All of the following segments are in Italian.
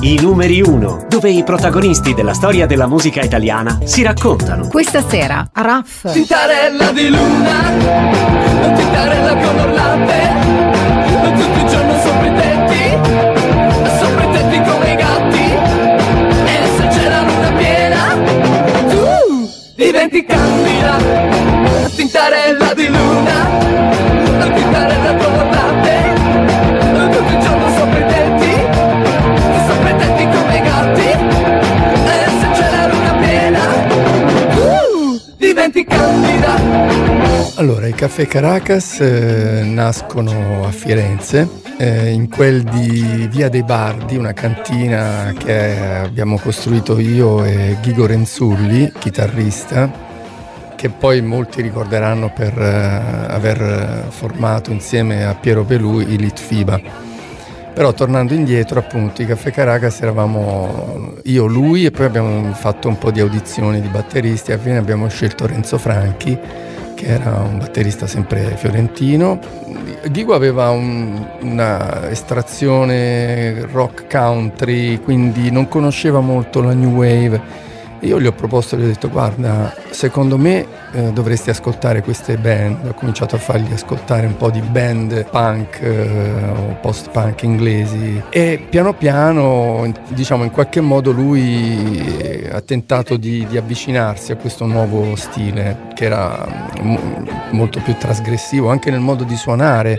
I numeri uno, dove i protagonisti della storia della musica italiana si raccontano. Questa sera, Raff. Tintarella di luna, tintarella con orlante, tutto il giorno sopra i tetti, sopra i tetti come i gatti, e se c'è la luna piena, tu diventi candida, tintarella di luna, diventi candida. Allora, i Caffè Caracas eh, nascono a Firenze, eh, in quel di Via dei Bardi, una cantina che abbiamo costruito io e Ghigo Renzulli, chitarrista, che poi molti ricorderanno per eh, aver formato insieme a Piero Pelù i Litfiba. Però tornando indietro, appunto, i Caffè Caracas eravamo io, lui e poi abbiamo fatto un po' di audizioni di batteristi. Alla fine abbiamo scelto Renzo Franchi, che era un batterista sempre fiorentino. Ghigo aveva un- una estrazione rock country, quindi non conosceva molto la new wave. Io gli ho proposto, gli ho detto guarda, secondo me eh, dovresti ascoltare queste band. Ho cominciato a fargli ascoltare un po' di band punk eh, o post-punk inglesi e piano piano, diciamo in qualche modo lui ha tentato di, di avvicinarsi a questo nuovo stile che era mo- molto più trasgressivo anche nel modo di suonare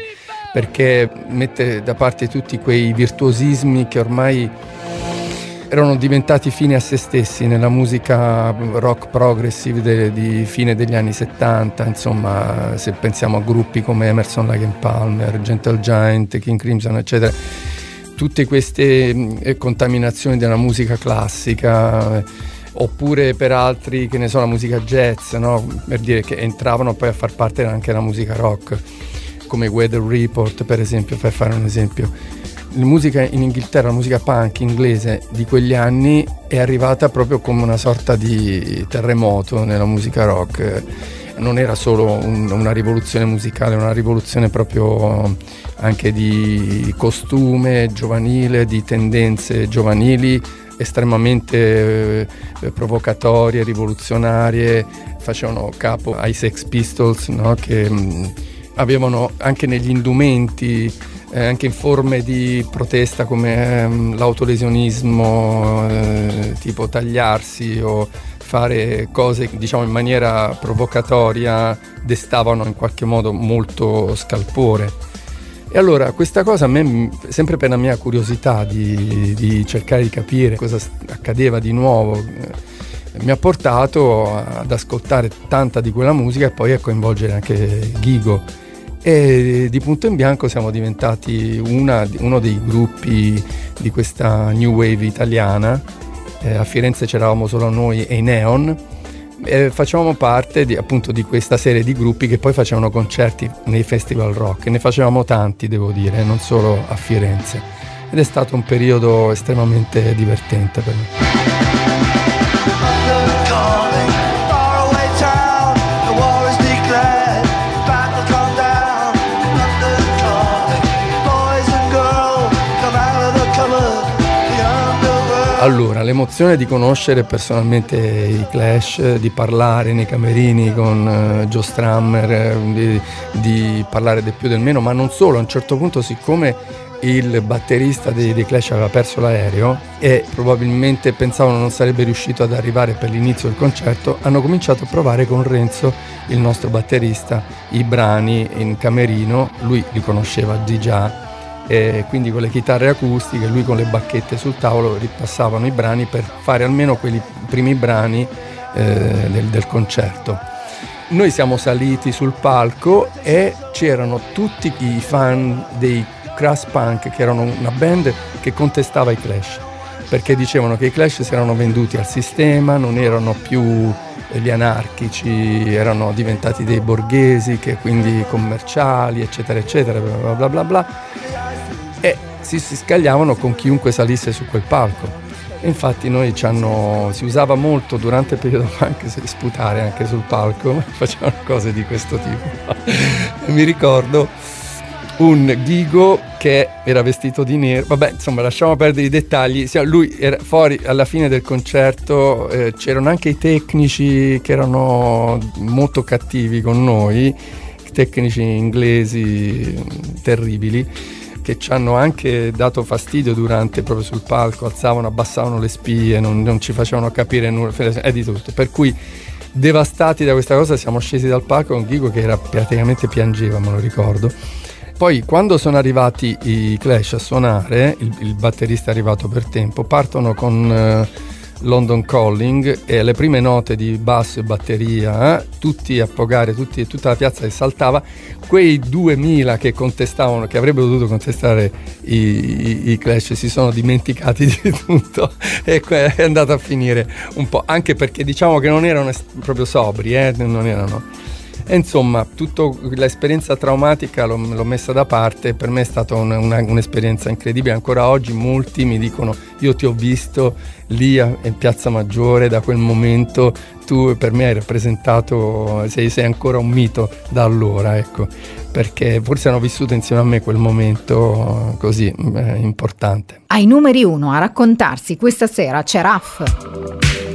perché mette da parte tutti quei virtuosismi che ormai erano diventati fini a se stessi nella musica rock progressive de- di fine degli anni 70, insomma, se pensiamo a gruppi come Emerson Lake Palmer, Gentle Giant, King Crimson, eccetera, tutte queste mh, contaminazioni della musica classica, eh, oppure per altri, che ne so, la musica jazz, no? per dire che entravano poi a far parte anche della musica rock, come Weather Report, per esempio, per fare un esempio la musica in Inghilterra, la musica punk inglese di quegli anni è arrivata proprio come una sorta di terremoto nella musica rock. Non era solo un- una rivoluzione musicale, una rivoluzione proprio anche di costume giovanile, di tendenze giovanili estremamente eh, provocatorie, rivoluzionarie, facevano capo ai Sex Pistols no? che mh, avevano anche negli indumenti eh, anche in forme di protesta come ehm, l'autolesionismo, eh, tipo tagliarsi o fare cose diciamo in maniera provocatoria destavano in qualche modo molto scalpore. E allora questa cosa a me, sempre per la mia curiosità di, di cercare di capire cosa accadeva di nuovo, eh, mi ha portato ad ascoltare tanta di quella musica e poi a coinvolgere anche Ghigo e di punto in bianco siamo diventati una- uno dei gruppi di questa new wave italiana. Eh, a Firenze c'eravamo solo noi e i Neon. E facevamo parte di, appunto di questa serie di gruppi che poi facevano concerti nei festival rock ne facevamo tanti devo dire, non solo a Firenze ed è stato un periodo estremamente divertente per me. Allora, l'emozione di conoscere personalmente i Clash, di parlare nei camerini con eh, Joe Strammer, di, di parlare del più del meno, ma non solo, a un certo punto siccome il batterista dei, dei Clash aveva perso l'aereo e probabilmente pensavano non sarebbe riuscito ad arrivare per l'inizio del concerto, hanno cominciato a provare con Renzo, il nostro batterista, i brani in camerino, lui li conosceva di già e quindi con le chitarre acustiche, lui con le bacchette sul tavolo ripassavano i brani per fare almeno quelli primi brani eh, del, del concerto. Noi siamo saliti sul palco e c'erano tutti i fan dei Crash Punk, che erano una band che contestava i Clash, perché dicevano che i Clash si erano venduti al sistema, non erano più gli anarchici, erano diventati dei borghesi, che quindi commerciali, eccetera, eccetera, bla bla bla bla e si, si scagliavano con chiunque salisse su quel palco. Infatti noi ci hanno, si usava molto durante il periodo punk se- sputare anche sul palco, facevano cose di questo tipo. Mi ricordo un Ghigo che era vestito di nero. Vabbè, insomma, lasciamo perdere i dettagli. Lui era fuori alla fine del concerto, eh, c'erano anche i tecnici che erano molto cattivi con noi, tecnici inglesi terribili che ci hanno anche dato fastidio durante proprio sul palco, alzavano, abbassavano le spie, non, non ci facevano capire nulla, è di tutto. Per cui devastati da questa cosa siamo scesi dal palco con Ghigo che era praticamente piangeva, me lo ricordo. Poi quando sono arrivati i Clash a suonare, il, il batterista è arrivato per tempo, partono con eh, London Calling e le prime note di basso e batteria, eh, tutti a pogare, tutti- tutta la piazza che saltava, quei 2000 che contestavano, che avrebbero dovuto contestare i, i- i Clash si sono dimenticati di tutto e è andato a finire un po', anche perché diciamo che non erano proprio sobri, eh, non erano... E insomma, tutta l'esperienza traumatica l'ho, l'ho messa da parte, per me è stata un- una- un'esperienza incredibile, ancora oggi molti mi dicono io ti ho visto lì in Piazza Maggiore, da quel momento tu per me hai rappresentato, sei, sei ancora un mito da allora, ecco, perché forse hanno vissuto insieme a me quel momento così eh, importante. Ai numeri uno a raccontarsi questa sera c'è Raff.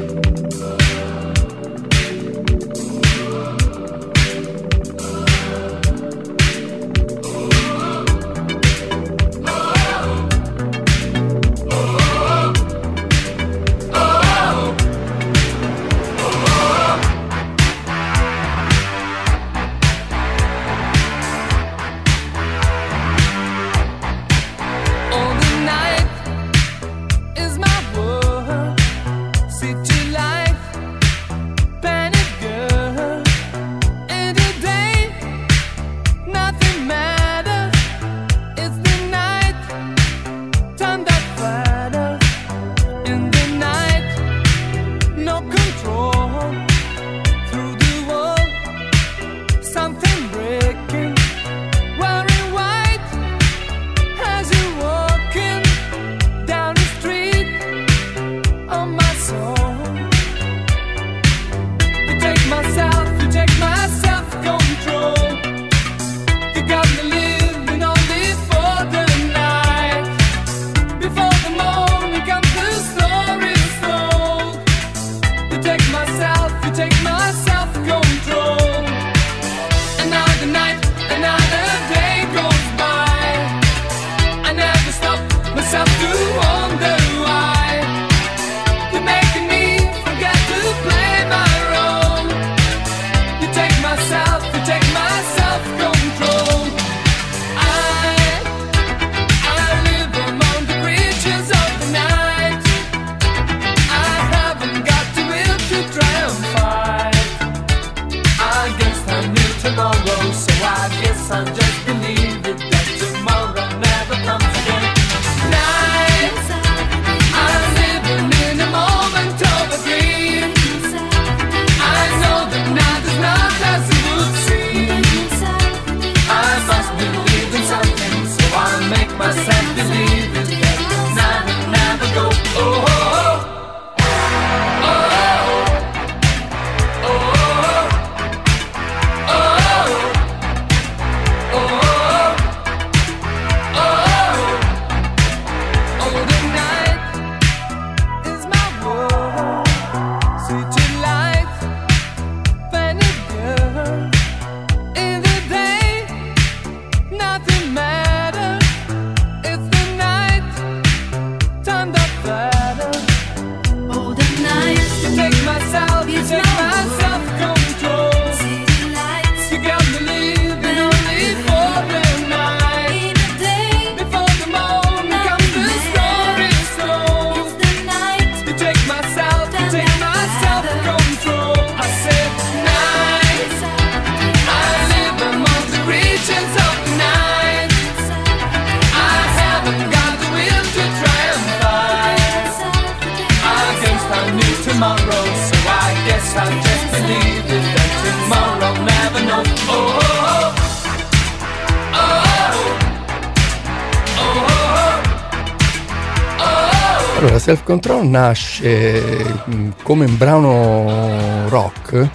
Nasce mh, come un brano rock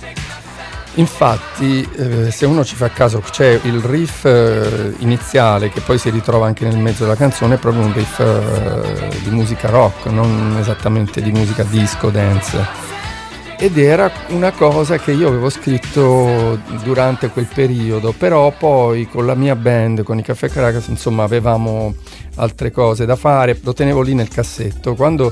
Infatti, eh, se uno ci fa caso, c'è il riff eh, iniziale che poi si ritrova anche nel mezzo della canzone, è proprio un riff eh, di musica rock, non esattamente di musica disco, dance. Ed era una cosa che io avevo scritto durante quel periodo, però poi con la mia band, con i Caffè Caracas, insomma, avevamo altre cose da fare, lo tenevo lì nel cassetto. Quando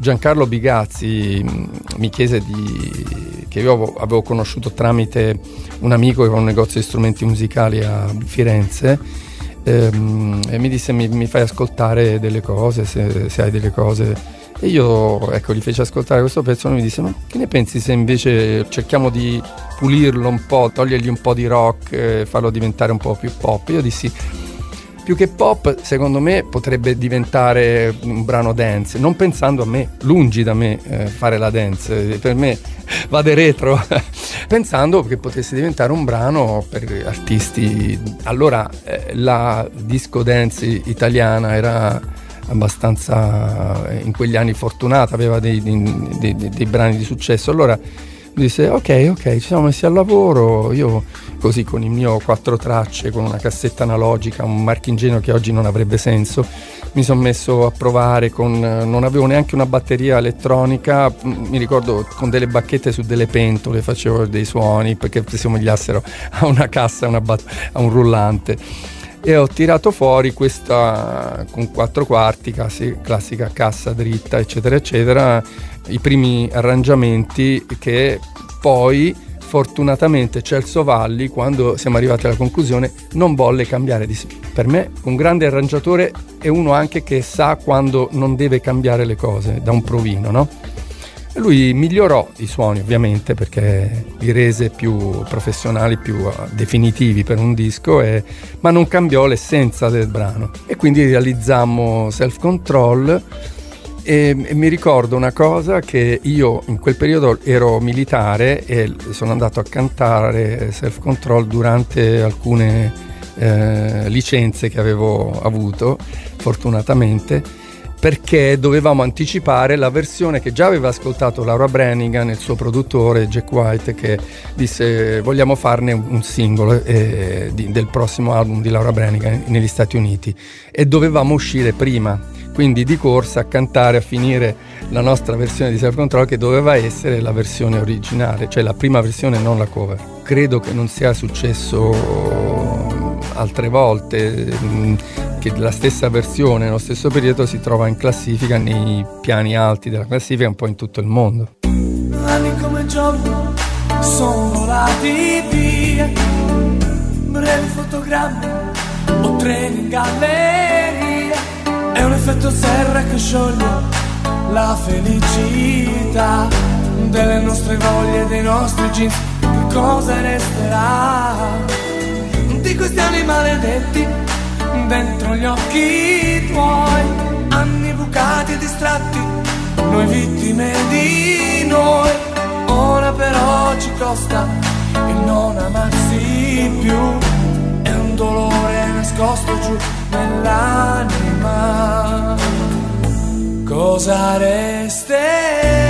Giancarlo Bigazzi mh, mi chiese di, che io avevo, conosciuto tramite un amico che aveva un negozio di strumenti musicali a Firenze ehm, e mi disse mi, mi fai ascoltare delle cose se, se hai delle cose. E io ecco gli feci ascoltare questo pezzo e mi disse ma che ne pensi se invece cerchiamo di pulirlo un po', togliergli un po' di rock, eh, farlo diventare un po' più pop? Io dissi più che pop, secondo me potrebbe diventare un brano dance, non pensando a me, lungi da me eh, fare la dance, per me vade retro, pensando che potesse diventare un brano per artisti. Allora eh, la disco dance italiana era abbastanza eh, in quegli anni fortunata, aveva dei, dei- dei- dei brani di successo. Allora disse ok ok ci siamo messi al lavoro io così con il mio quattro tracce con una cassetta analogica un marchingegno che oggi non avrebbe senso mi sono messo a provare con non avevo neanche una batteria elettronica mi ricordo con delle bacchette su delle pentole facevo dei suoni perché si somigliassero a una cassa una bat- a un rullante. E ho tirato fuori questa con quattro quarti, classica cassa dritta, eccetera, eccetera, i primi arrangiamenti che poi fortunatamente Celso Valli, quando siamo arrivati alla conclusione, non volle cambiare. Disse, per me un grande arrangiatore è uno anche che sa quando non deve cambiare le cose, da un provino, no? Lui migliorò i suoni ovviamente perché li rese più professionali, più eh, definitivi per un disco, e- ma non cambiò l'essenza del brano. E quindi realizzammo Self Control e, e mi ricordo una cosa che io in quel periodo ero militare e sono andato a cantare Self Control durante alcune eh, licenze che avevo avuto, fortunatamente perché dovevamo anticipare la versione che già aveva ascoltato Laura Brannigan e il suo produttore Jack White che disse vogliamo farne un singolo eh, di- del prossimo album di Laura Brannigan negli Stati Uniti. E dovevamo uscire prima quindi di corsa a cantare a finire la nostra versione di Self Control che doveva essere la versione originale cioè la prima versione non la cover. Credo che non sia successo altre volte mh, che la stessa versione nello stesso periodo si trova in classifica nei piani alti della classifica un po' in tutto il mondo. Anni come giorni sono volati via. Brevi fotogrammi o treni in galleria È un effetto serra che scioglie la felicità Delle nostre voglie, dei nostri jeans. Che cosa resterà di questi anni maledetti dentro gli occhi tuoi, anni bucati e distratti, noi vittime di noi. Ora però ci costa il non amarsi più, è un dolore nascosto giù nell'anima. Cosa resterà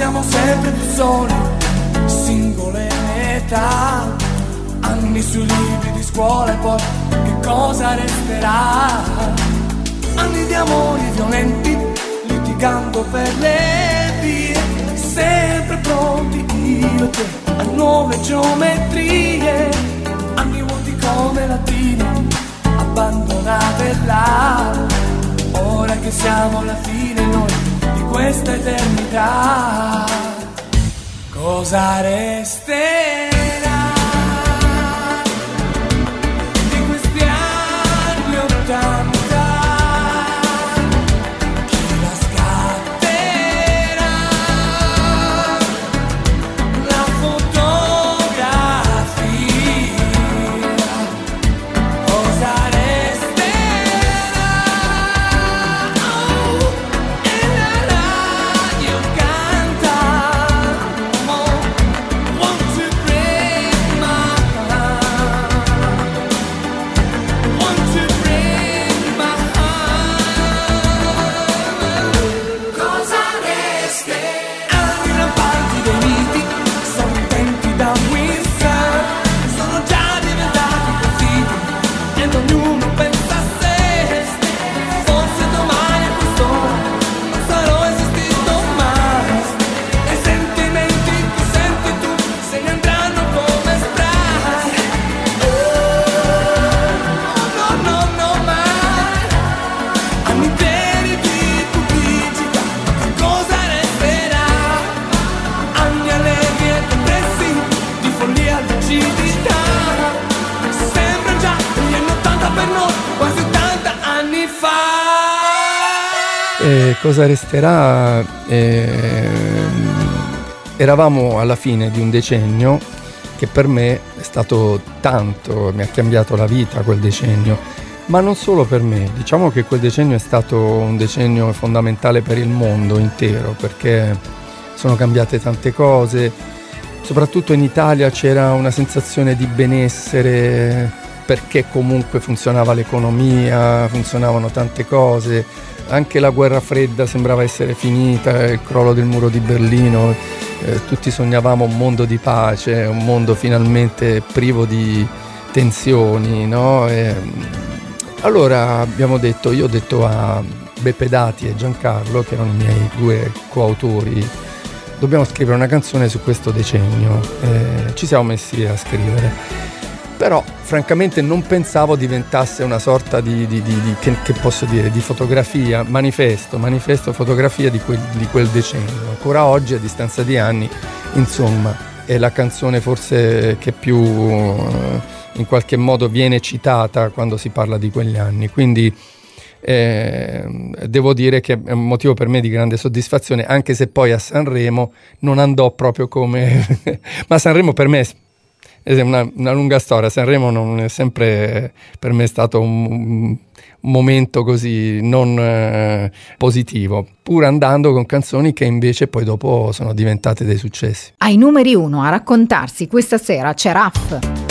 siamo sempre più soli, singole metà, anni sui libri di scuola e poi che cosa resterà? anni di amori violenti, litigando per le vie, sempre pronti io e te a nuove geometrie, anni vuoti come latine, abbandonate là, ora che siamo alla fine noi questa eternità. Cosa resterà resterà? Ehm, eravamo alla fine di un decennio che per me è stato tanto, mi ha cambiato la vita quel decennio, ma non solo per me, diciamo che quel decennio è stato un decennio fondamentale per il mondo intero perché sono cambiate tante cose, soprattutto in Italia c'era una sensazione di benessere perché comunque funzionava l'economia, funzionavano tante cose, anche la guerra fredda sembrava essere finita, il crollo del muro di Berlino, eh, tutti sognavamo un mondo di pace, un mondo finalmente privo di tensioni, no? E, allora abbiamo detto, io ho detto a Beppe Dati e Giancarlo, che erano i miei due coautori, dobbiamo scrivere una canzone su questo decennio. Eh, ci siamo messi a scrivere. Però francamente non pensavo diventasse una sorta di, di- di- di- che, che posso dire, di fotografia, manifesto, manifesto fotografia di quel, di quel decennio. Ancora oggi, a distanza di anni, insomma, è la canzone forse che più eh, in qualche modo viene citata quando si parla di quegli anni. Quindi eh, devo dire che è un motivo per me di grande soddisfazione, anche se poi a Sanremo non andò proprio come... Ma Sanremo per me è una, una lunga storia, Sanremo non è sempre per me stato un, un momento così non eh, positivo, pur andando con canzoni che invece poi dopo sono diventate dei successi. Ai numeri uno a raccontarsi questa sera c'è Raff.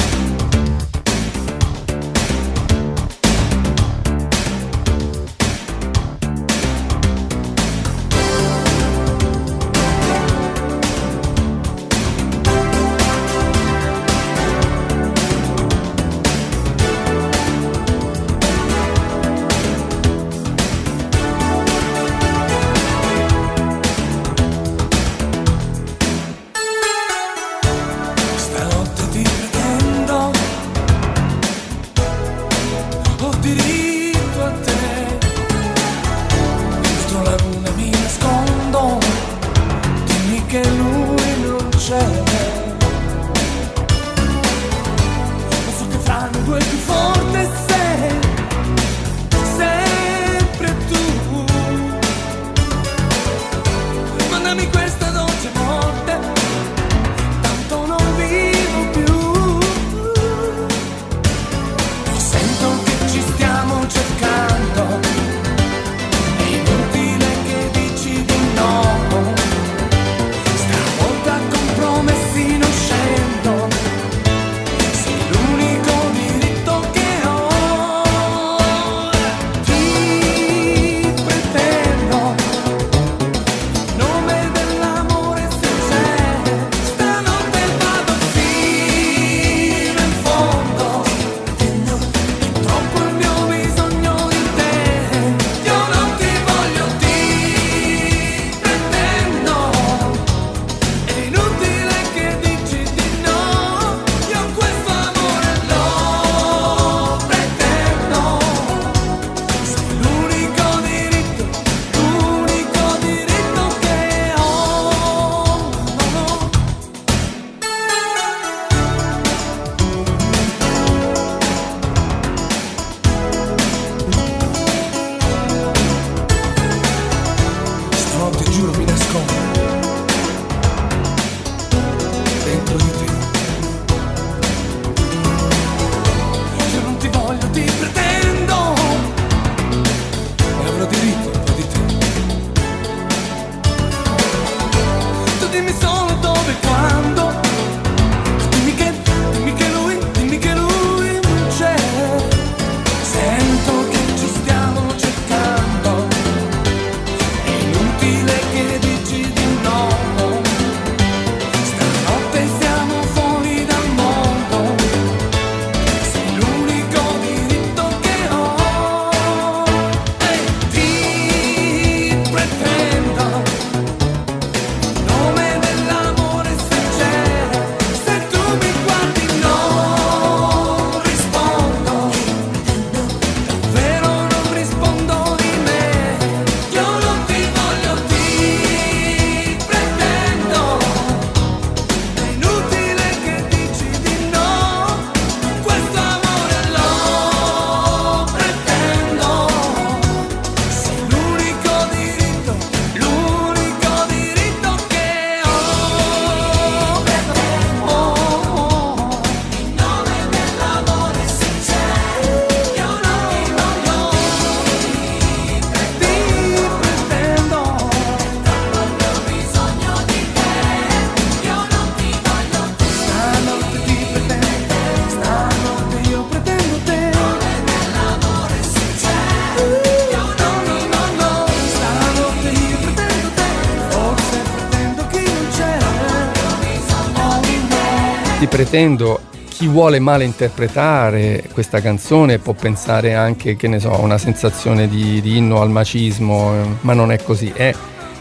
Pretendo, chi vuole male interpretare questa canzone può pensare anche, che ne so, a una sensazione di, di inno al macismo, eh, ma non è così. È,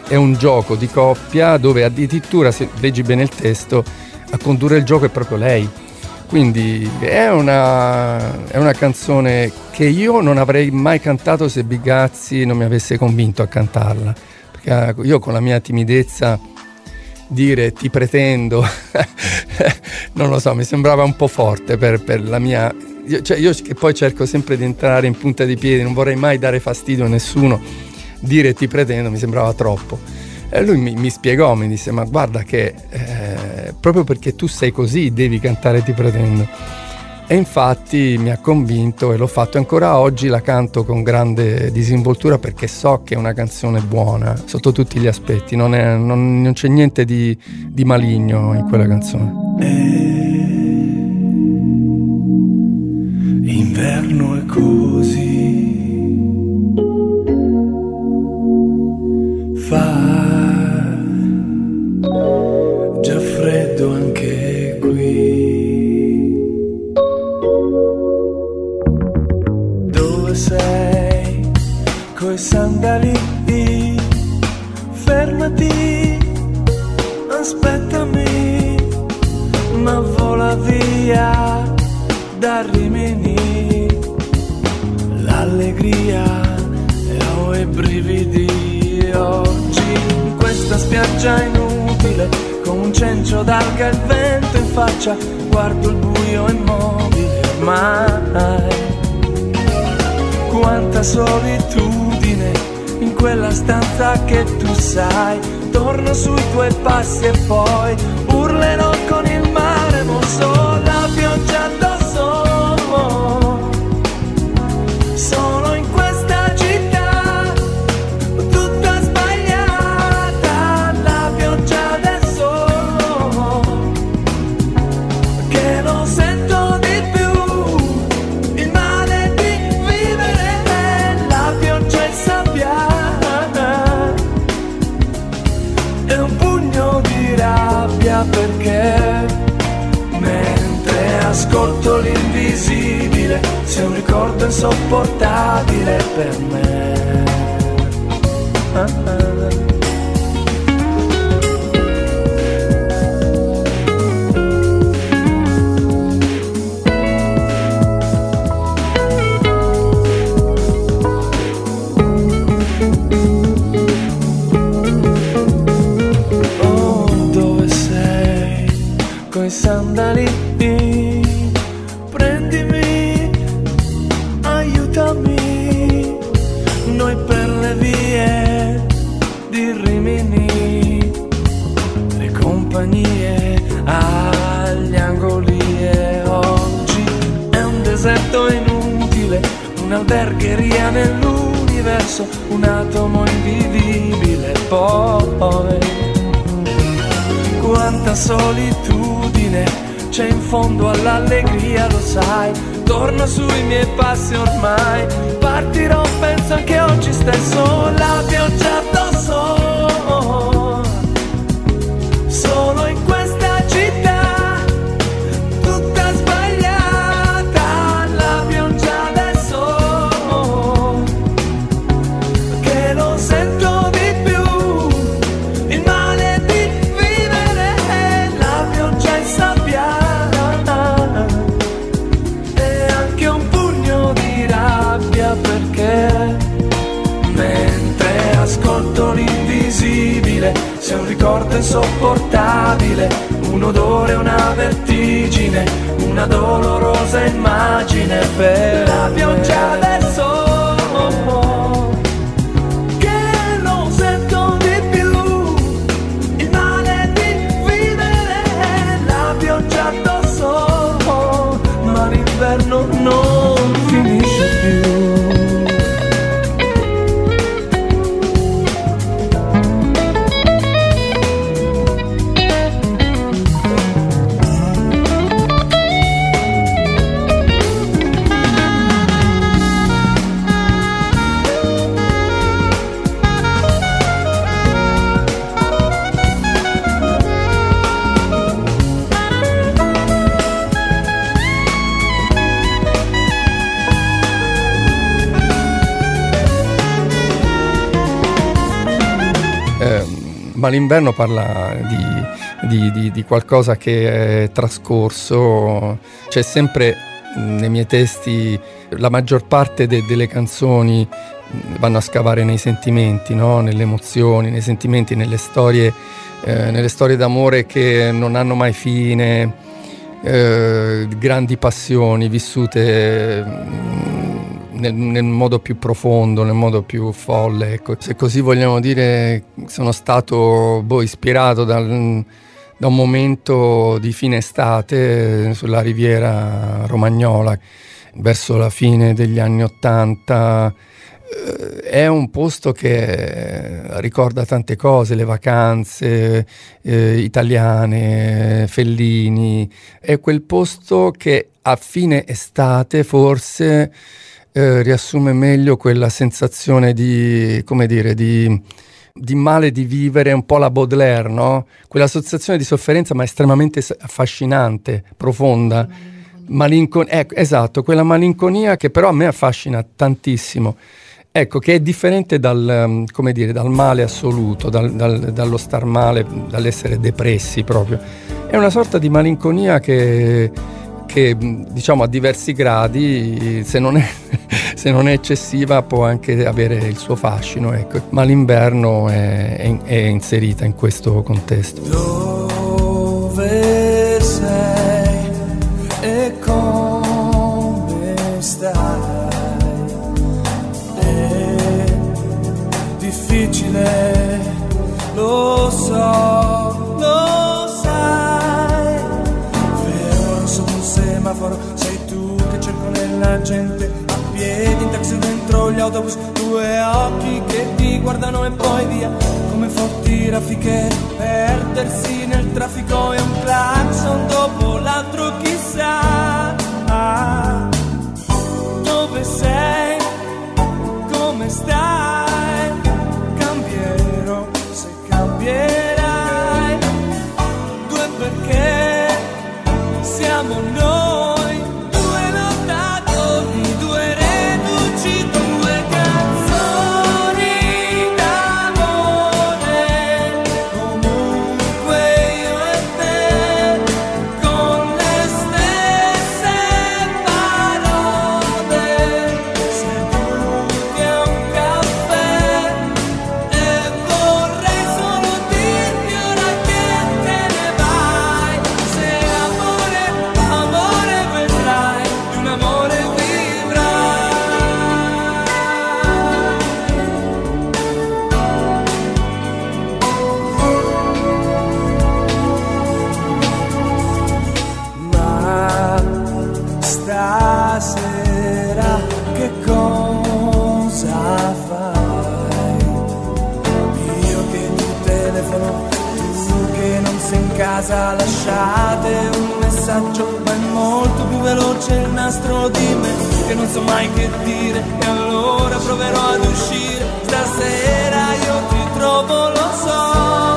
è un gioco di coppia dove addirittura, se leggi bene il testo, a condurre il gioco è proprio lei. Quindi è una, è una canzone che io non avrei mai cantato se Bigazzi non mi avesse convinto a cantarla. Perché eh, io con la mia timidezza dire ti pretendo, non lo so, mi sembrava un po' forte per, per la mia... Io, cioè io che poi cerco sempre di entrare in punta di piedi, non vorrei mai dare fastidio a nessuno, dire ti pretendo mi sembrava troppo. E lui mi, mi spiegò, mi disse ma guarda che eh, proprio perché tu sei così devi cantare ti pretendo. E infatti mi ha convinto e l'ho fatto ancora oggi, la canto con grande disinvoltura perché so che è una canzone buona sotto tutti gli aspetti, non, è- non- non c'è niente di, di maligno in quella canzone. Inverno è così. Sandali. Fermati, aspettami, ma vola via da Rimini l'allegria e ho i brividi oggi in questa spiaggia inutile con un cencio d'alga e il vento in faccia guardo il buio immobile ormai quanta solitudine in quella stanza che tu sai. Torno sui tuoi passi e poi urlerò con il mare non so insopportabile per me. Oh, dove sei? Coi sandali. Un'albergheria nell'universo, un atomo invivibile. Poi quanta solitudine c'è in fondo all'allegria, lo sai. Torno sui miei passi ormai. Partirò, penso anche oggi stesso. La pioggia insopportabile un odore, una vertigine una dolorosa immagine per la pioggia l'inverno parla di, di- di- di qualcosa che è trascorso, c'è sempre nei miei testi la maggior parte de- delle canzoni vanno a scavare nei sentimenti, no? nelle emozioni, nei sentimenti, nelle storie, eh, nelle storie d'amore che non hanno mai fine, eh, grandi passioni vissute nel, nel modo più profondo, nel modo più folle. Ecco. Se così vogliamo dire, sono stato boh, ispirato dal- da un momento di fine estate sulla riviera romagnola, verso la fine degli anni Ottanta. Eh, È un posto che ricorda tante cose, le vacanze eh, italiane, Fellini. È quel posto che a fine estate forse eh, riassume meglio quella sensazione di, come dire, di, di male di vivere, un po' la Baudelaire, no? Quella sensazione di sofferenza ma estremamente affascinante, profonda. Malincon- ecco, esatto, quella malinconia che però a me affascina tantissimo. Ecco, che è differente dal, um, come dire, dal male assoluto, dal- dal- dallo star male, dall'essere depressi proprio. È una sorta di malinconia che, che, diciamo, a diversi gradi, se non, è, se non è eccessiva, può anche avere il suo fascino. Ecco. Ma l'inverno è, è- è inserita in questo contesto. Dove sei e come stai? È difficile, lo so, gente. A piedi, in taxi dentro gli autobus, due occhi che ti guardano e poi via. Come forti raffiche, perdersi nel traffico e un clacson dopo l'altro chissà. Casa, lasciate un messaggio, è molto più veloce il nastro di me, che non so mai che dire, e allora proverò ad uscire, stasera io ti trovo, lo so.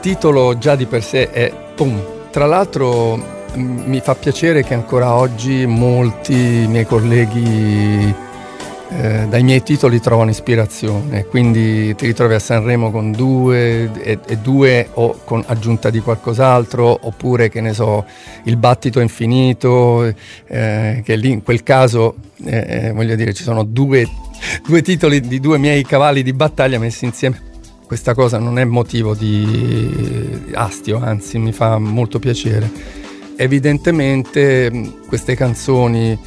Titolo già di per sé è Pum. Tra l'altro mi fa piacere che ancora oggi molti miei colleghi eh, dai miei titoli trovano ispirazione, quindi ti ritrovi a Sanremo con due e, e due o con aggiunta di qualcos'altro, oppure che ne so, il battito infinito, eh, che lì in quel caso eh, eh, voglio dire ci sono due, due titoli di due miei cavalli di battaglia messi insieme. Questa cosa non è motivo di astio, anzi mi fa molto piacere. Evidentemente mh, queste canzoni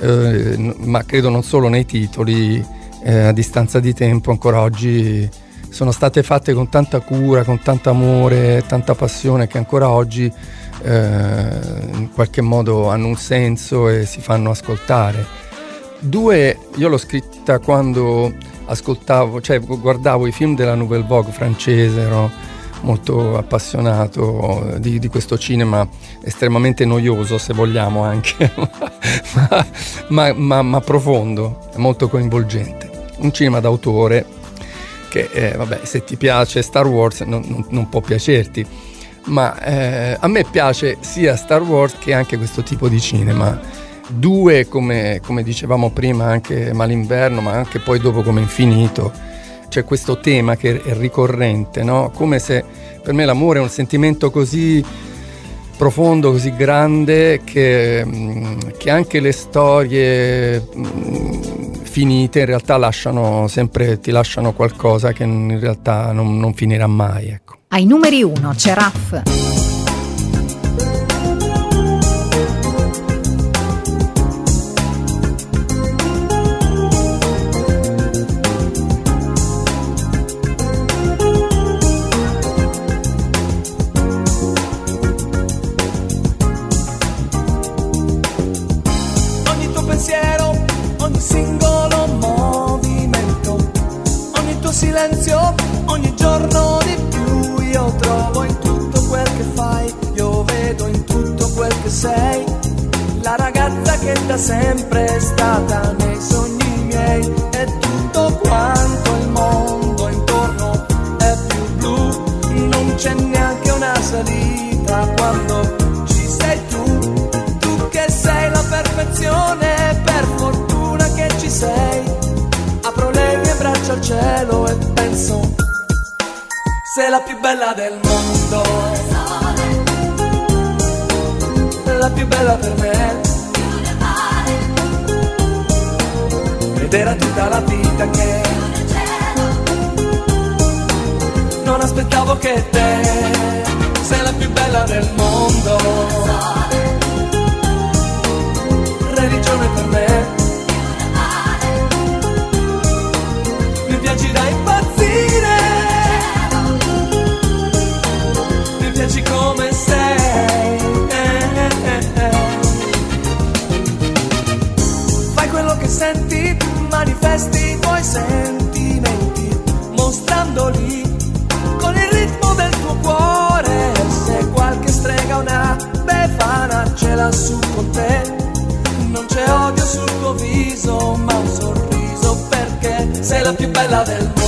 eh, ma credo non solo nei titoli, eh, a distanza di tempo ancora oggi sono state fatte con tanta cura, con tanto amore, tanta passione che ancora oggi eh, in qualche modo hanno un senso e si fanno ascoltare. Due, io l'ho scritta quando ascoltavo, cioè guardavo i film della Nouvelle Vogue francese, ero molto appassionato di, di questo cinema estremamente noioso se vogliamo anche, ma, ma- ma- ma profondo, molto coinvolgente. Un cinema d'autore che, eh, vabbè, se ti piace Star Wars non, non- non può piacerti, ma eh, a me piace sia Star Wars che anche questo tipo di cinema. Due, come, come dicevamo prima, anche Malinverno, ma anche poi dopo come Infinito, c'è questo tema che è ricorrente, no? come se per me l'amore è un sentimento così profondo, così grande che, mm, che anche le storie mm, finite in realtà lasciano sempre, ti lasciano qualcosa che in realtà non, non finirà mai. Ecco. Ai numeri 1 c'è Raff. Sei, la ragazza che da sempre è stata nei sogni miei, è tutto quanto il mondo intorno è più blu, non c'è neanche una salita quando ci sei tu tu che sei la perfezione, per fortuna che ci sei. Apro le mie braccia al cielo e penso, sei la più bella del mondo. La più bella per me. Ed era tutta la vita che non aspettavo che te sei la più bella del mondo religione per me. Su con te, non c'è odio sul tuo viso, ma un sorriso perché sei la più bella del mondo.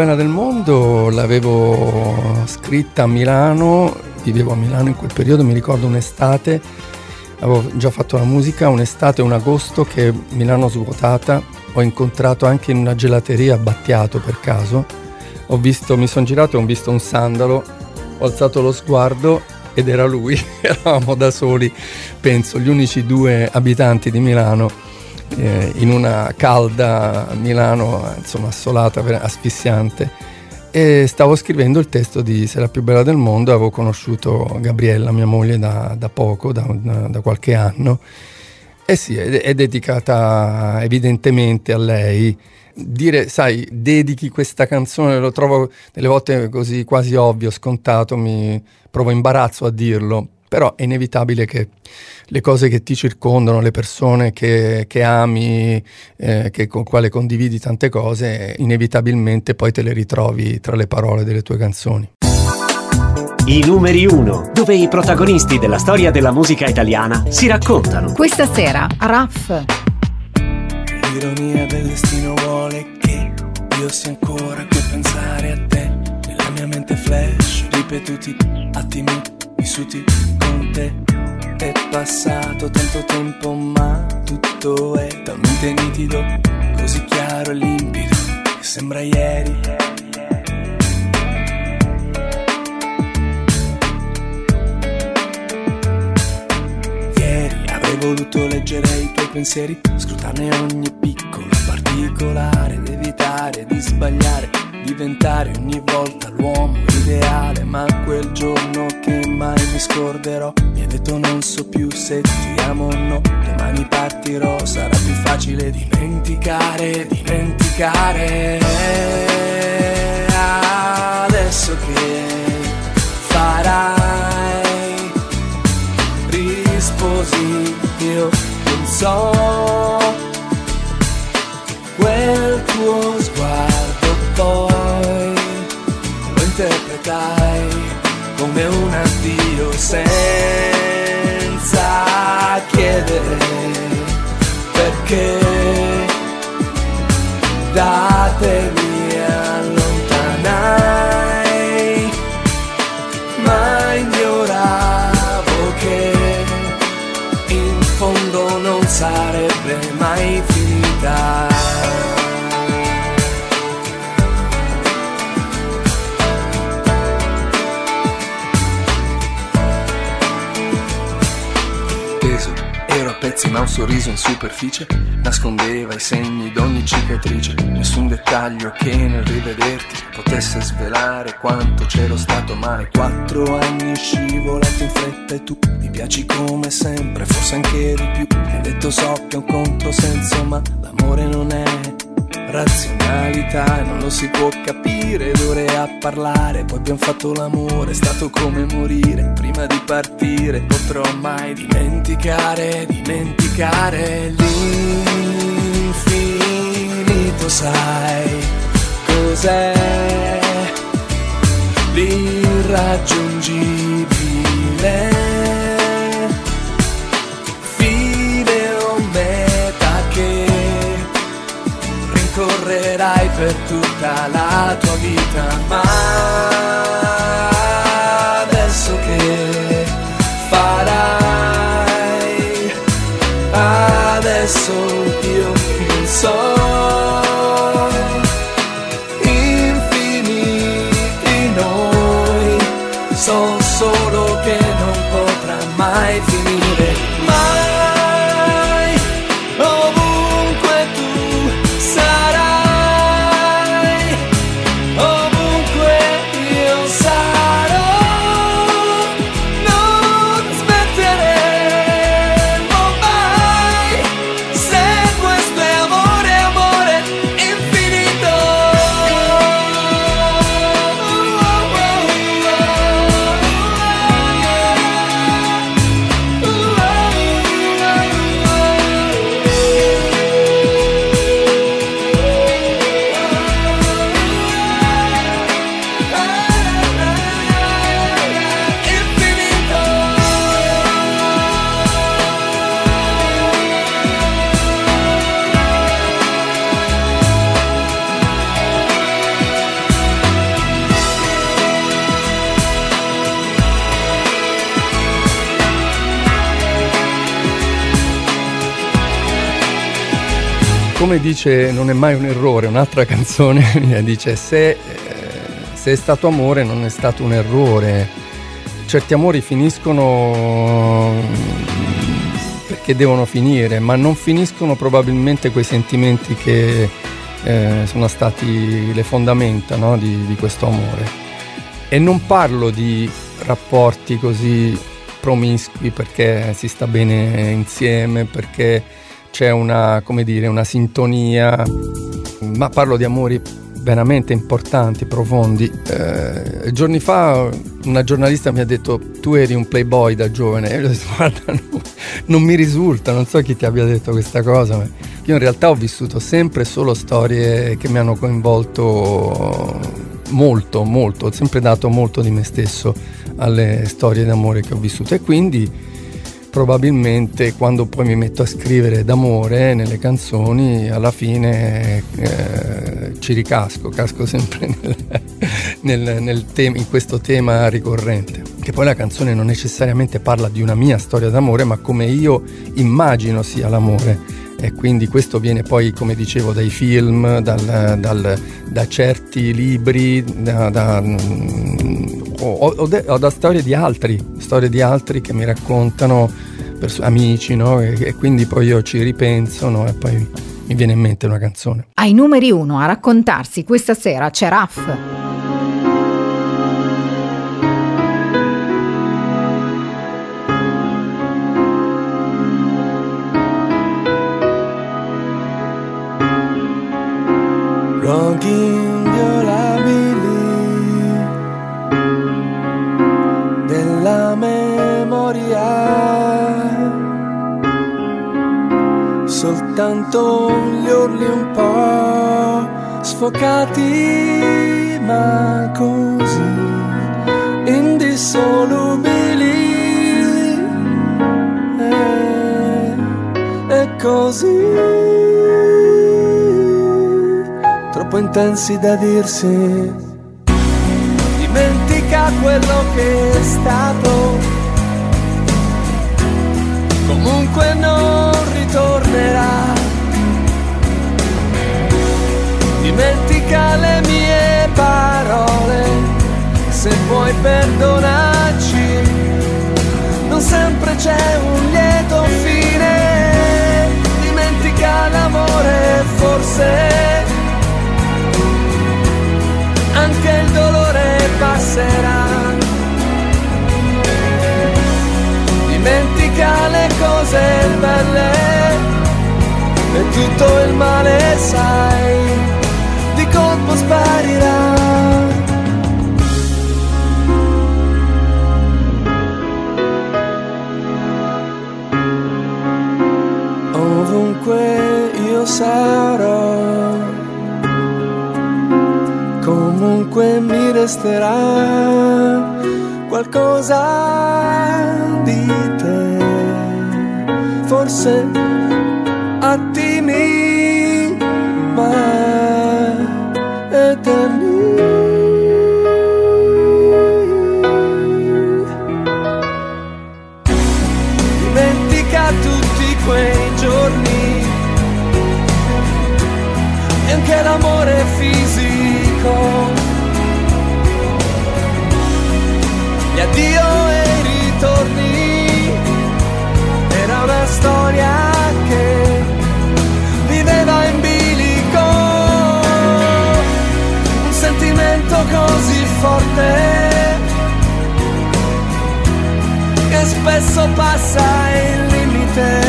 Bella del mondo l'avevo scritta a Milano, vivevo a Milano in quel periodo, mi ricordo un'estate, avevo già fatto la musica, un'estate, un agosto che Milano svuotata, ho incontrato anche in una gelateria a Battiato per caso, ho visto, mi sono girato e ho visto un sandalo, ho alzato lo sguardo ed era lui, eravamo da soli, penso, gli unici due abitanti di Milano eh, in una calda Milano, insomma, assolata, asfissiante. E stavo scrivendo il testo di la più bella del mondo, avevo conosciuto Gabriella, mia moglie, da, da poco, da, da qualche anno. E sì, è, è dedicata evidentemente a lei. Dire, sai, dedichi questa canzone, lo trovo delle volte così quasi ovvio, scontato, mi provo imbarazzo a dirlo, però è inevitabile che le cose che ti circondano, le persone che, che ami, eh, che con quale condividi tante cose, inevitabilmente poi te le ritrovi tra le parole delle tue canzoni. I numeri 1, dove i protagonisti della storia della musica italiana si raccontano. Questa sera, Raff. L'ironia del destino vuole che io sia ancora qui a pensare a te. Nella mia mente flash, ripetuti attimi vissuti con te. È passato tanto tempo, ma tutto è talmente nitido, così chiaro e limpido, che sembra ieri. Ieri avrei voluto leggere i tuoi pensieri, scrutarne ogni piccolo particolare, ed evitare di sbagliare, diventare ogni volta l'uomo ideale. Ma quel giorno che mai mi scorderò, mi hai detto non so più se ti amo o no. Domani partirò, sarà più facile dimenticare, dimenticare. Adesso che farai risposi io non so quel tuo sguardo interpretai come un addio senza chiedere perché. Da pezzi ma un sorriso in superficie nascondeva i segni d'ogni cicatrice. Nessun dettaglio che nel rivederti potesse svelare quanto c'ero stato male. Quattro anni scivolato in fretta e tu mi piaci come sempre, forse anche di più. Mi hai detto so che è un controsenso, ma l'amore non è razionalità, non lo si può capire, d'ore a parlare, poi abbiamo fatto l'amore, è stato come morire, prima di partire, potrò mai dimenticare, dimenticare l'infinito, sai cos'è l'irraggiungibile. Rincorrerai per tutta la tua vita, ma adesso che farai, adesso io non so. Infiniti noi, so come dice Non è mai un errore, un'altra canzone mia dice se, eh, se è stato amore non è stato un errore. Certi amori finiscono perché devono finire, ma non finiscono probabilmente quei sentimenti che eh, sono stati le fondamenta no, di, di questo amore. E non parlo di rapporti così promiscui perché si sta bene insieme, perché c'è una, dire, una sintonia, ma parlo di amori veramente importanti, profondi. Eh, giorni fa una giornalista mi ha detto tu eri un playboy da giovane e io ho detto guarda no, non mi risulta, non so chi ti abbia detto questa cosa, ma io in realtà ho vissuto sempre solo storie che mi hanno coinvolto molto, molto, ho sempre dato molto di me stesso alle storie d'amore che ho vissuto e quindi probabilmente quando poi mi metto a scrivere d'amore nelle canzoni alla fine eh, ci ricasco, casco sempre nel, nel, nel tema- in questo tema ricorrente. Che poi la canzone non necessariamente parla di una mia storia d'amore, ma come io immagino sia l'amore. E quindi questo viene poi, come dicevo, dai film, dal- dal- da certi libri, da, da, mm, o, o de- o da storie di altri, storie di altri che mi raccontano, pers- amici, no? E, e quindi poi io ci ripenso no? e poi mi viene in mente una canzone. Ai numeri uno a raccontarsi questa sera c'è Raff. Inviolabili della memoria. Soltanto gli urli un po' sfocati, ma così indissolubili. E, e così troppo intensi da dirsi. Dimentica quello che è stato, comunque non ritornerà. Dimentica le mie parole, se puoi perdonarci. Non sempre c'è un lieto fine, dimentica l'amore forse anche il dolore passerà. Dimentica le cose belle e tutto il male, sai, di colpo sparirà. Ovunque io sarò comunque mi resterà qualcosa di te, forse spesso passa il limite.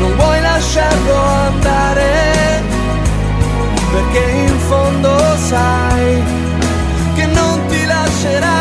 non vuoi lasciarlo andare, perché in fondo sai che non ti lascerà.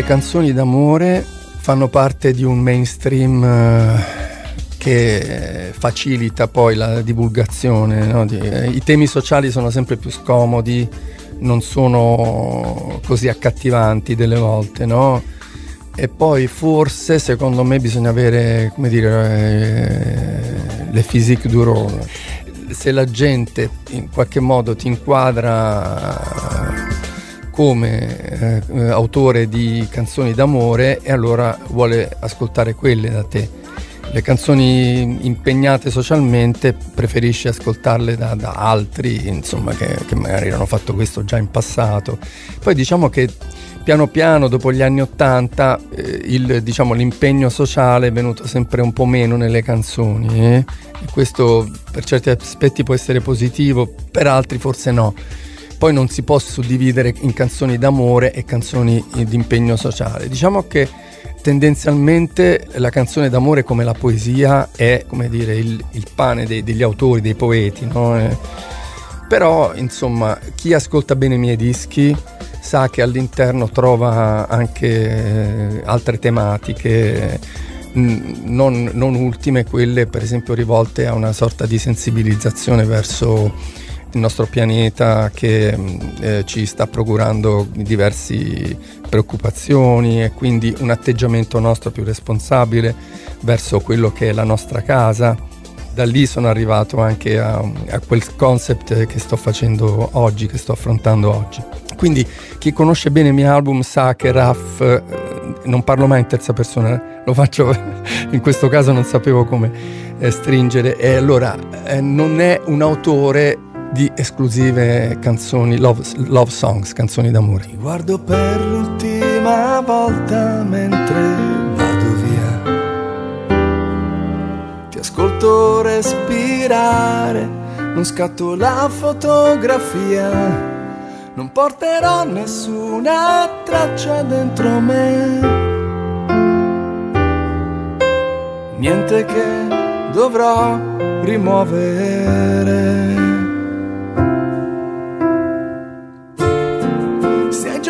Le canzoni d'amore fanno parte di un mainstream eh, che facilita poi la divulgazione. no? Eh, I temi sociali sono sempre più scomodi, non sono così accattivanti delle volte, no? E poi forse secondo me bisogna avere, come dire, eh, le physique du role. Se la gente in qualche modo ti inquadra come eh, autore di canzoni d'amore e allora vuole ascoltare quelle da te. Le canzoni impegnate socialmente preferisce ascoltarle da, da altri, insomma, che, che magari hanno fatto questo già in passato. Poi diciamo che piano piano, dopo gli anni Ottanta, eh, diciamo, l'impegno sociale è venuto sempre un po' meno nelle canzoni. eh. E questo per certi aspetti può essere positivo, per altri forse no. Poi non si può suddividere in canzoni d'amore e canzoni eh, di impegno sociale. Diciamo che tendenzialmente la canzone d'amore come la poesia è come dire il, il pane dei- degli autori, dei poeti, no? Eh, però insomma chi ascolta bene i miei dischi sa che all'interno trova anche eh, altre tematiche non, non ultime quelle per esempio rivolte a una sorta di sensibilizzazione verso il nostro pianeta che mh, eh, ci sta procurando diverse preoccupazioni e quindi un atteggiamento nostro più responsabile verso quello che è la nostra casa. Da lì sono arrivato anche a, a quel concept che sto facendo oggi, che sto affrontando oggi. Quindi chi conosce bene i miei album sa che Raff, eh, non parlo mai in terza persona, eh, lo faccio in questo caso non sapevo come eh, stringere, e allora eh, non è un autore di esclusive canzoni, love, love songs, canzoni d'amore. Ti guardo per l'ultima volta mentre vado via. Ti ascolto respirare, non scatto la fotografia. Non porterò nessuna traccia dentro me. Niente che dovrò rimuovere.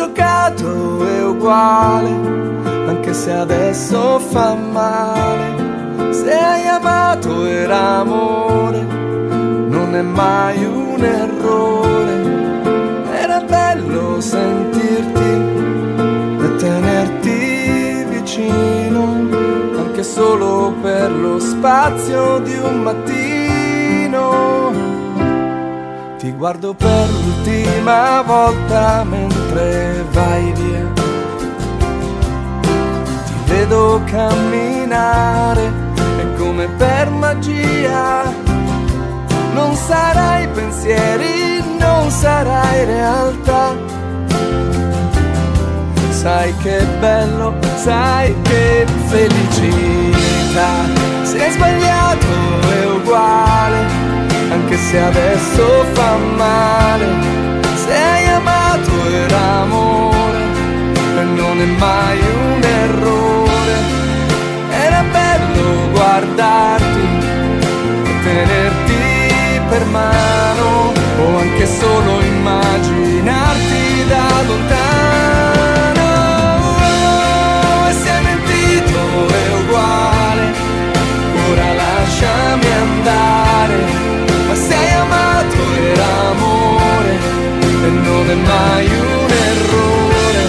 Giocato è uguale, anche se adesso fa male. Se hai amato era amore, non è mai un errore. Era bello sentirti e tenerti vicino, anche solo per lo spazio di un mattino. Ti guardo per l'ultima volta mentre vai via. Ti vedo camminare e come per magia. Non sarai pensieri, non sarai realtà. Sai che bello, sai che felicità. Se hai sbagliato è uguale, anche se adesso fa male. Se hai amato era amore, e non è mai un errore. Era bello guardarti e tenerti per mano, o anche solo immaginarti da lontano. E se hai mentito è uguale, ora lasciami andare, ma se hai amato era amore e non è mai un errore.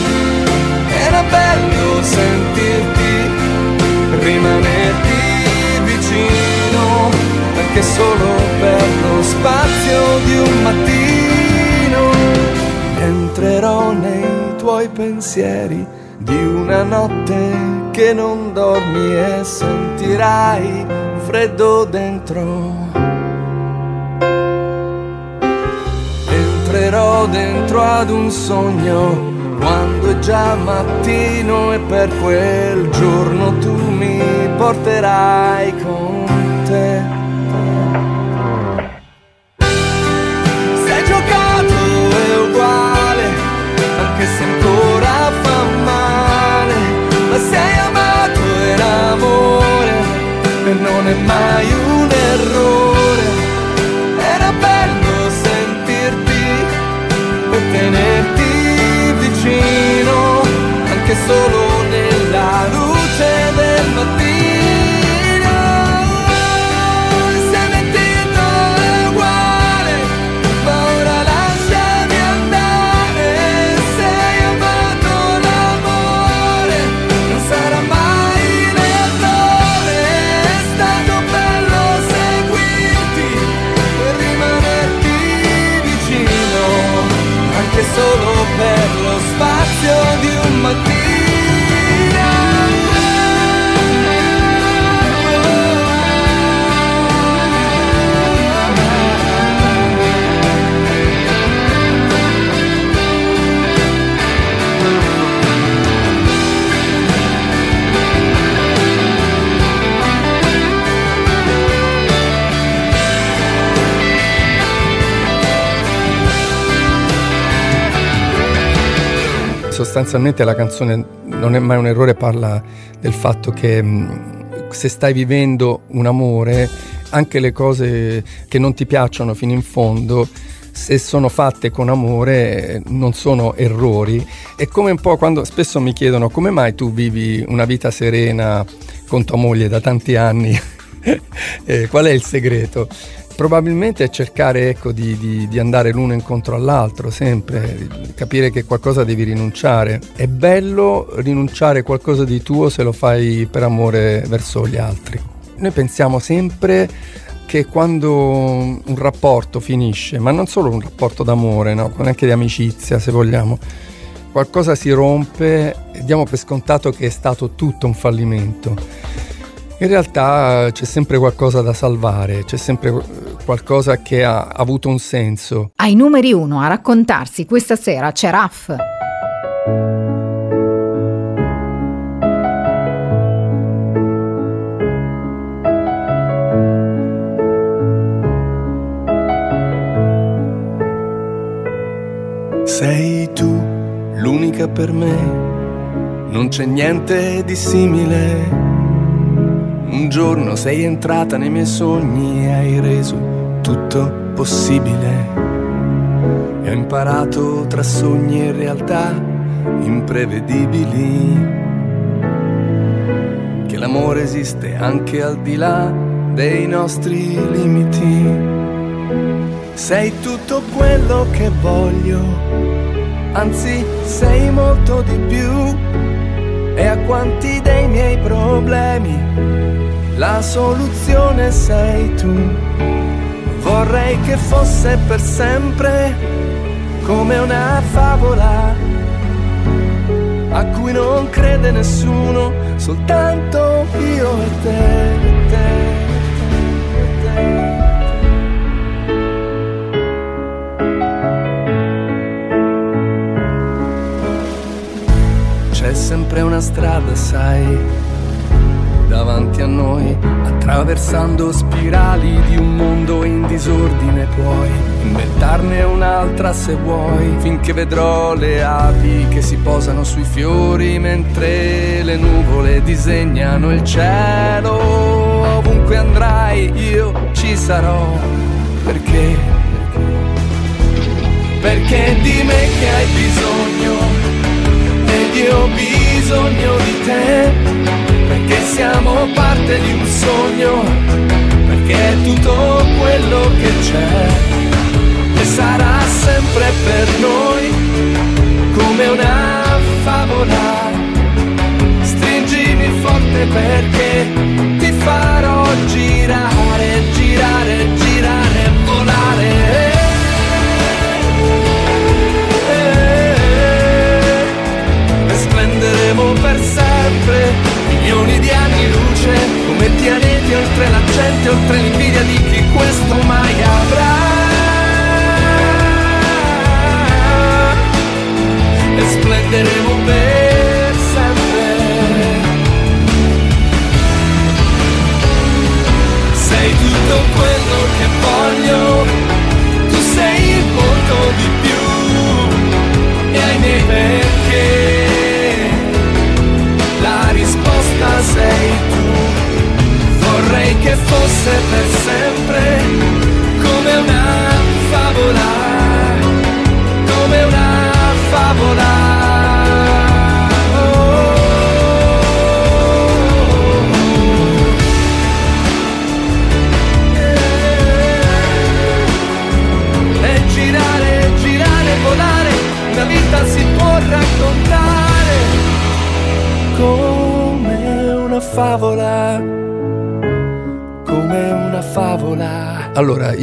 Era bello sentirti, rimanerti vicino, anche solo per lo spazio di un mattino. Entrerò nei tuoi pensieri di una notte che non dormi e sentirai freddo dentro. Entrerò dentro ad un sogno quando è già mattino e per quel giorno tu mi porterai con te. Se hai giocato è uguale, anche se ancora fa male, ma se hai amato era amore e non è mai un errore. Tenerti vicino, anche solo Sostanzialmente la canzone non è mai un errore, parla del fatto che mh, se stai vivendo un amore, anche le cose che non ti piacciono fino in fondo, se sono fatte con amore non sono errori. È come un po' quando spesso mi chiedono come mai tu vivi una vita serena con tua moglie da tanti anni, Eh, qual è il segreto? Probabilmente è cercare ecco, di, di- di andare l'uno incontro all'altro, sempre, capire che qualcosa devi rinunciare. È bello rinunciare a qualcosa di tuo se lo fai per amore verso gli altri. Noi pensiamo sempre che quando un rapporto finisce, ma non solo un rapporto d'amore, no? anche di amicizia se vogliamo, qualcosa si rompe e diamo per scontato che è stato tutto un fallimento. In realtà c'è sempre qualcosa da salvare, c'è sempre qualcosa che ha avuto un senso. Ai numeri uno a raccontarsi questa sera c'è Raff. Sei tu l'unica per me, non c'è niente di simile. Giorno sei entrata nei miei sogni e hai reso tutto possibile. E ho imparato tra sogni e realtà imprevedibili che l'amore esiste anche al di là dei nostri limiti. Sei tutto quello che voglio, anzi sei molto di più. E a quanti dei miei problemi la soluzione sei tu. Vorrei che fosse per sempre come una favola a cui non crede nessuno, soltanto io e te. C'è sempre una strada, sai, davanti a noi, attraversando spirali di un mondo in disordine. Puoi inventarne un'altra se vuoi, finché vedrò le api che si posano sui fiori mentre le nuvole disegnano il cielo. Ovunque andrai, io ci sarò. Perché? Perché di me che hai bisogno ed io ho bisogno di te, perché siamo parte di un sogno, perché è tutto quello che c'è e sarà sempre per noi come una favola. Stringimi forte perché ti farò girare, girare, girare, volare.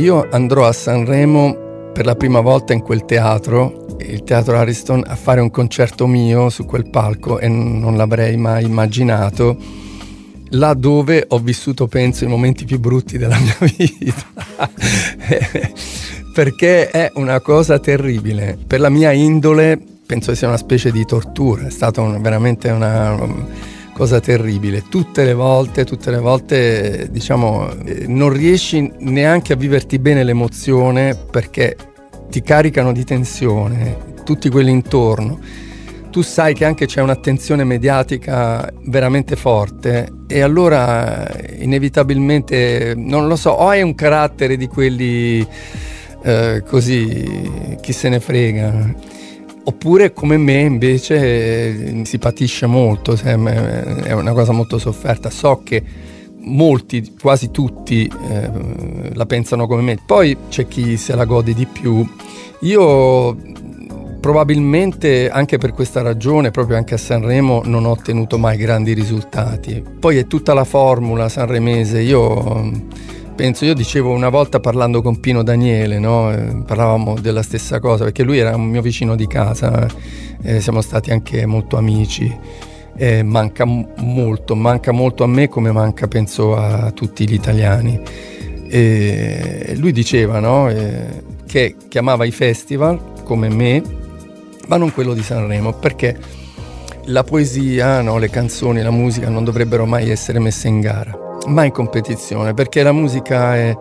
Io andrò a Sanremo per la prima volta in quel teatro, il teatro Ariston, a fare un concerto mio su quel palco e non l'avrei mai immaginato. Là dove ho vissuto, penso, i momenti più brutti della mia vita. Perché è una cosa terribile. Per la mia indole penso sia una specie di tortura, è stata un- veramente una cosa terribile. Tutte le volte, tutte le volte, diciamo, eh, non riesci neanche a viverti bene l'emozione perché ti caricano di tensione, tutti quelli intorno. Tu sai che anche c'è un'attenzione mediatica veramente forte e allora eh, inevitabilmente, non lo so, o hai un carattere di quelli eh, così, chi se ne frega, Oppure come me invece eh, si patisce molto, è una cosa molto sofferta. So che molti, quasi tutti, eh, la pensano come me. Poi c'è chi se la gode di più. Io probabilmente anche per questa ragione, proprio anche a Sanremo, non ho ottenuto mai grandi risultati. Poi è tutta la formula sanremese. Io penso, io dicevo una volta parlando con Pino Daniele, no? Eh, parlavamo della stessa cosa, perché lui era un mio vicino di casa, eh, siamo stati anche molto amici. Eh, manca m- molto, manca molto a me come manca penso a tutti gli italiani. E lui diceva no? Eh, che chiamava i festival come me, ma non quello di Sanremo, perché la poesia, no? le canzoni, la musica non dovrebbero mai essere messe in gara, mai in competizione, perché la musica è,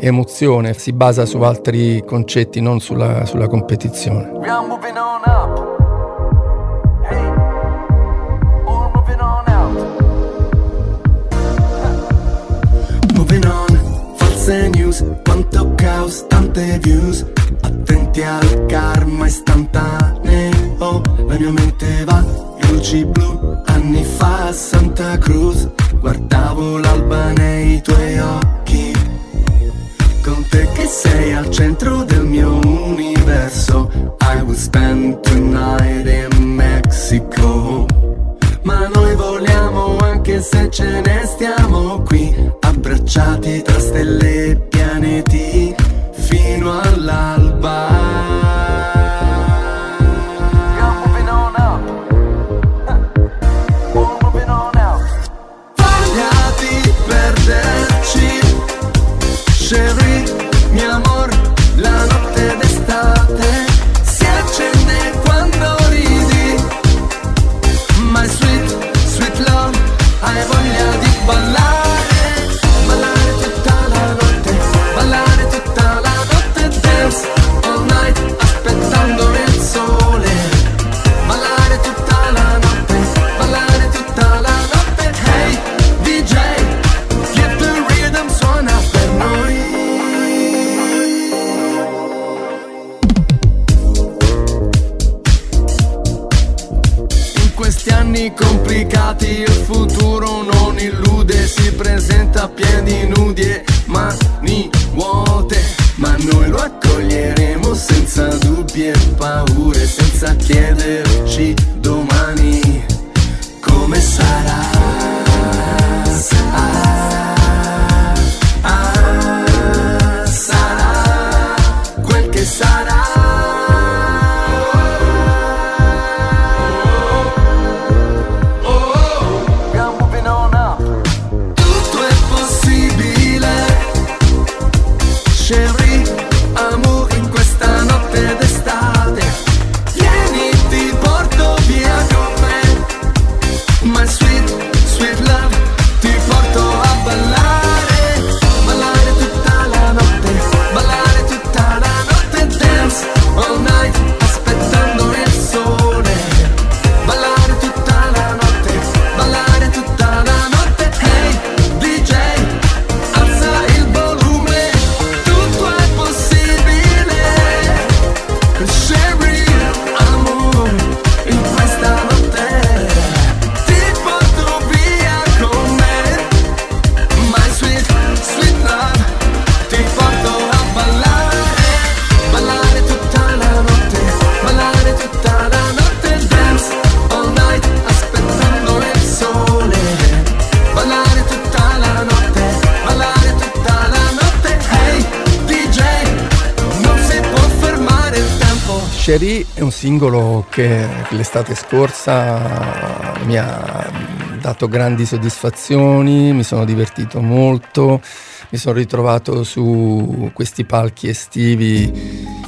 emozione, si basa su altri concetti, non sulla, sulla competizione. News, quanto caos, tante views. Attenti al karma istantaneo. La mia mente va, luci blu, anni fa a Santa Cruz. Guardavo l'alba nei tuoi occhi. Con te che sei al centro del mio universo I will spend tonight in Mexico Ma noi vogliamo anche se ce ne stiamo qui Abbracciati tra stelle e pianeti Fino all'alba l'estate scorsa mi ha dato grandi soddisfazioni, mi sono divertito molto, mi sono ritrovato su questi palchi estivi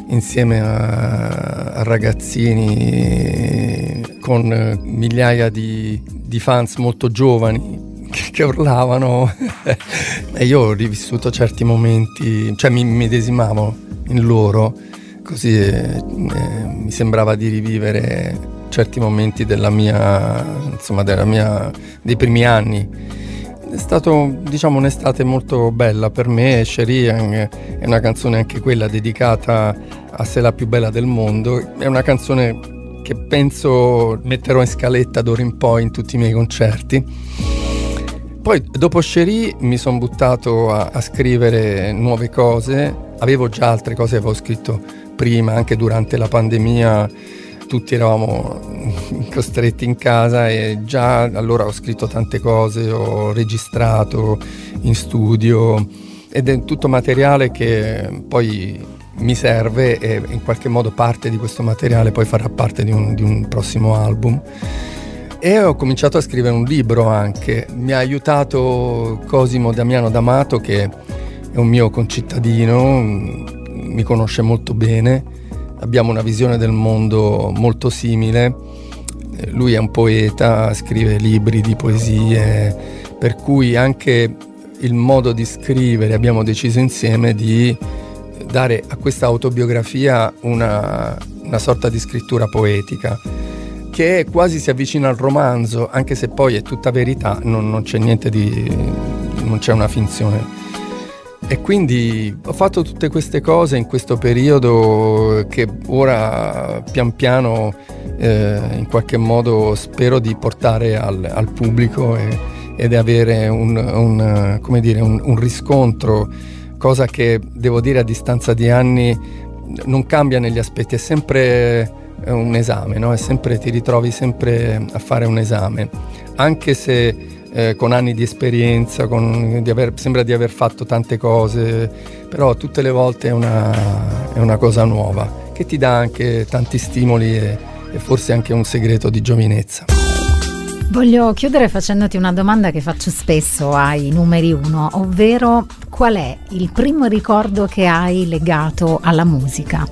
insieme a, ragazzini con migliaia di, di fans molto giovani che, che urlavano. E io ho rivissuto certi momenti, cioè mi medesimavo in loro, così eh, eh, mi sembrava di rivivere certi momenti della mia, insomma, della mia, dei primi anni. È stato diciamo un'estate molto bella per me, Cherie è una canzone anche quella dedicata a Se la più bella del mondo, è una canzone che penso metterò in scaletta d'ora in poi in tutti i miei concerti. Poi dopo Cherie mi sono buttato a, a, scrivere nuove cose, avevo già altre cose che avevo scritto prima, anche durante la pandemia tutti eravamo costretti in casa e già allora ho scritto tante cose, ho registrato in studio ed è tutto materiale che poi mi serve e in qualche modo parte di questo materiale poi farà parte di un, di un prossimo album. E ho cominciato a scrivere un libro anche. Mi ha aiutato Cosimo Damiano D'Amato, che è un mio concittadino, mi conosce molto bene, abbiamo una visione del mondo molto simile. Lui è un poeta, scrive libri di poesie, per cui anche il modo di scrivere abbiamo deciso insieme di dare a questa autobiografia una, una sorta di scrittura poetica che quasi si avvicina al romanzo, anche se poi è tutta verità, non, non c'è niente di... non c'è una finzione. E quindi ho fatto tutte queste cose in questo periodo che ora pian piano eh, in qualche modo spero di portare al, al pubblico e, ed avere un, un, dire, un, un riscontro, cosa che devo dire a distanza di anni non cambia negli aspetti, è sempre un esame, no? sempre, ti ritrovi sempre a fare un esame, anche se eh, con anni di esperienza, con, di aver, sembra di aver fatto tante cose, però tutte le volte è una, è una cosa nuova che ti dà anche tanti stimoli e, e forse anche un segreto di giovinezza. Voglio chiudere facendoti una domanda che faccio spesso ai numeri uno, ovvero qual è il primo ricordo che hai legato alla musica?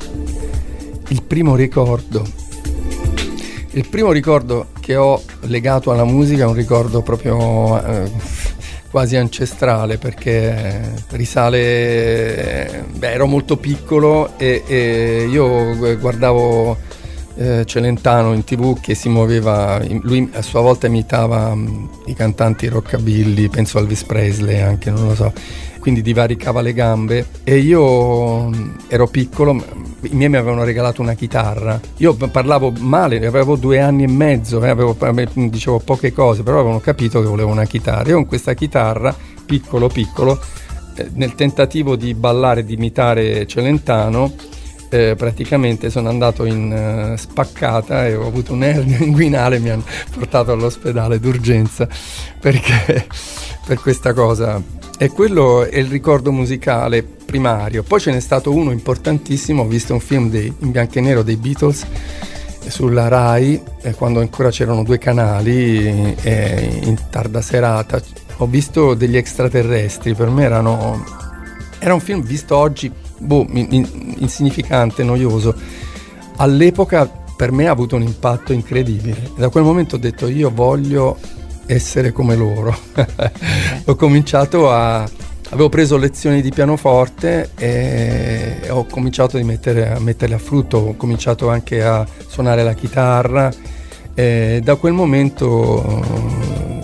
il primo ricordo. Il primo ricordo che ho legato alla musica è un ricordo proprio eh, quasi ancestrale perché risale, beh, ero molto piccolo e, e io guardavo eh, Celentano in tv che si muoveva, lui a sua volta imitava um, i cantanti rockabilly, penso Elvis Presley anche, non lo so, quindi divaricava le gambe. E io um, ero piccolo, i miei mi avevano regalato una chitarra, io parlavo male, avevo due anni e mezzo, eh, avevo, dicevo poche cose, però avevano capito che volevo una chitarra, io con questa chitarra, piccolo piccolo, eh, nel tentativo di ballare, di imitare Celentano, eh, praticamente sono andato in uh, spaccata e ho avuto un'ernia inguinale, mi hanno portato all'ospedale d'urgenza perché per questa cosa. E quello è il ricordo musicale primario. Poi ce n'è stato uno importantissimo, ho visto un film dei, in bianco e nero dei Beatles sulla RAI, eh, quando ancora c'erano due canali, eh, in tarda serata. Ho visto degli extraterrestri, per me erano... Era un film visto oggi boh, insignificante, noioso. All'epoca per me ha avuto un impatto incredibile. Da quel momento ho detto io voglio essere come loro. ho cominciato a... Avevo preso lezioni di pianoforte e ho cominciato a, mettere, a metterle a frutto, ho cominciato anche a suonare la chitarra e da quel momento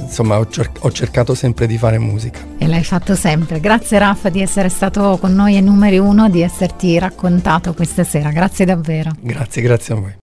insomma ho, cer- ho, cercato sempre di fare musica. E l'hai fatto sempre. Grazie Raffa di essere stato con noi e numeri uno, di esserti raccontato questa sera. Grazie davvero. Grazie, grazie a voi.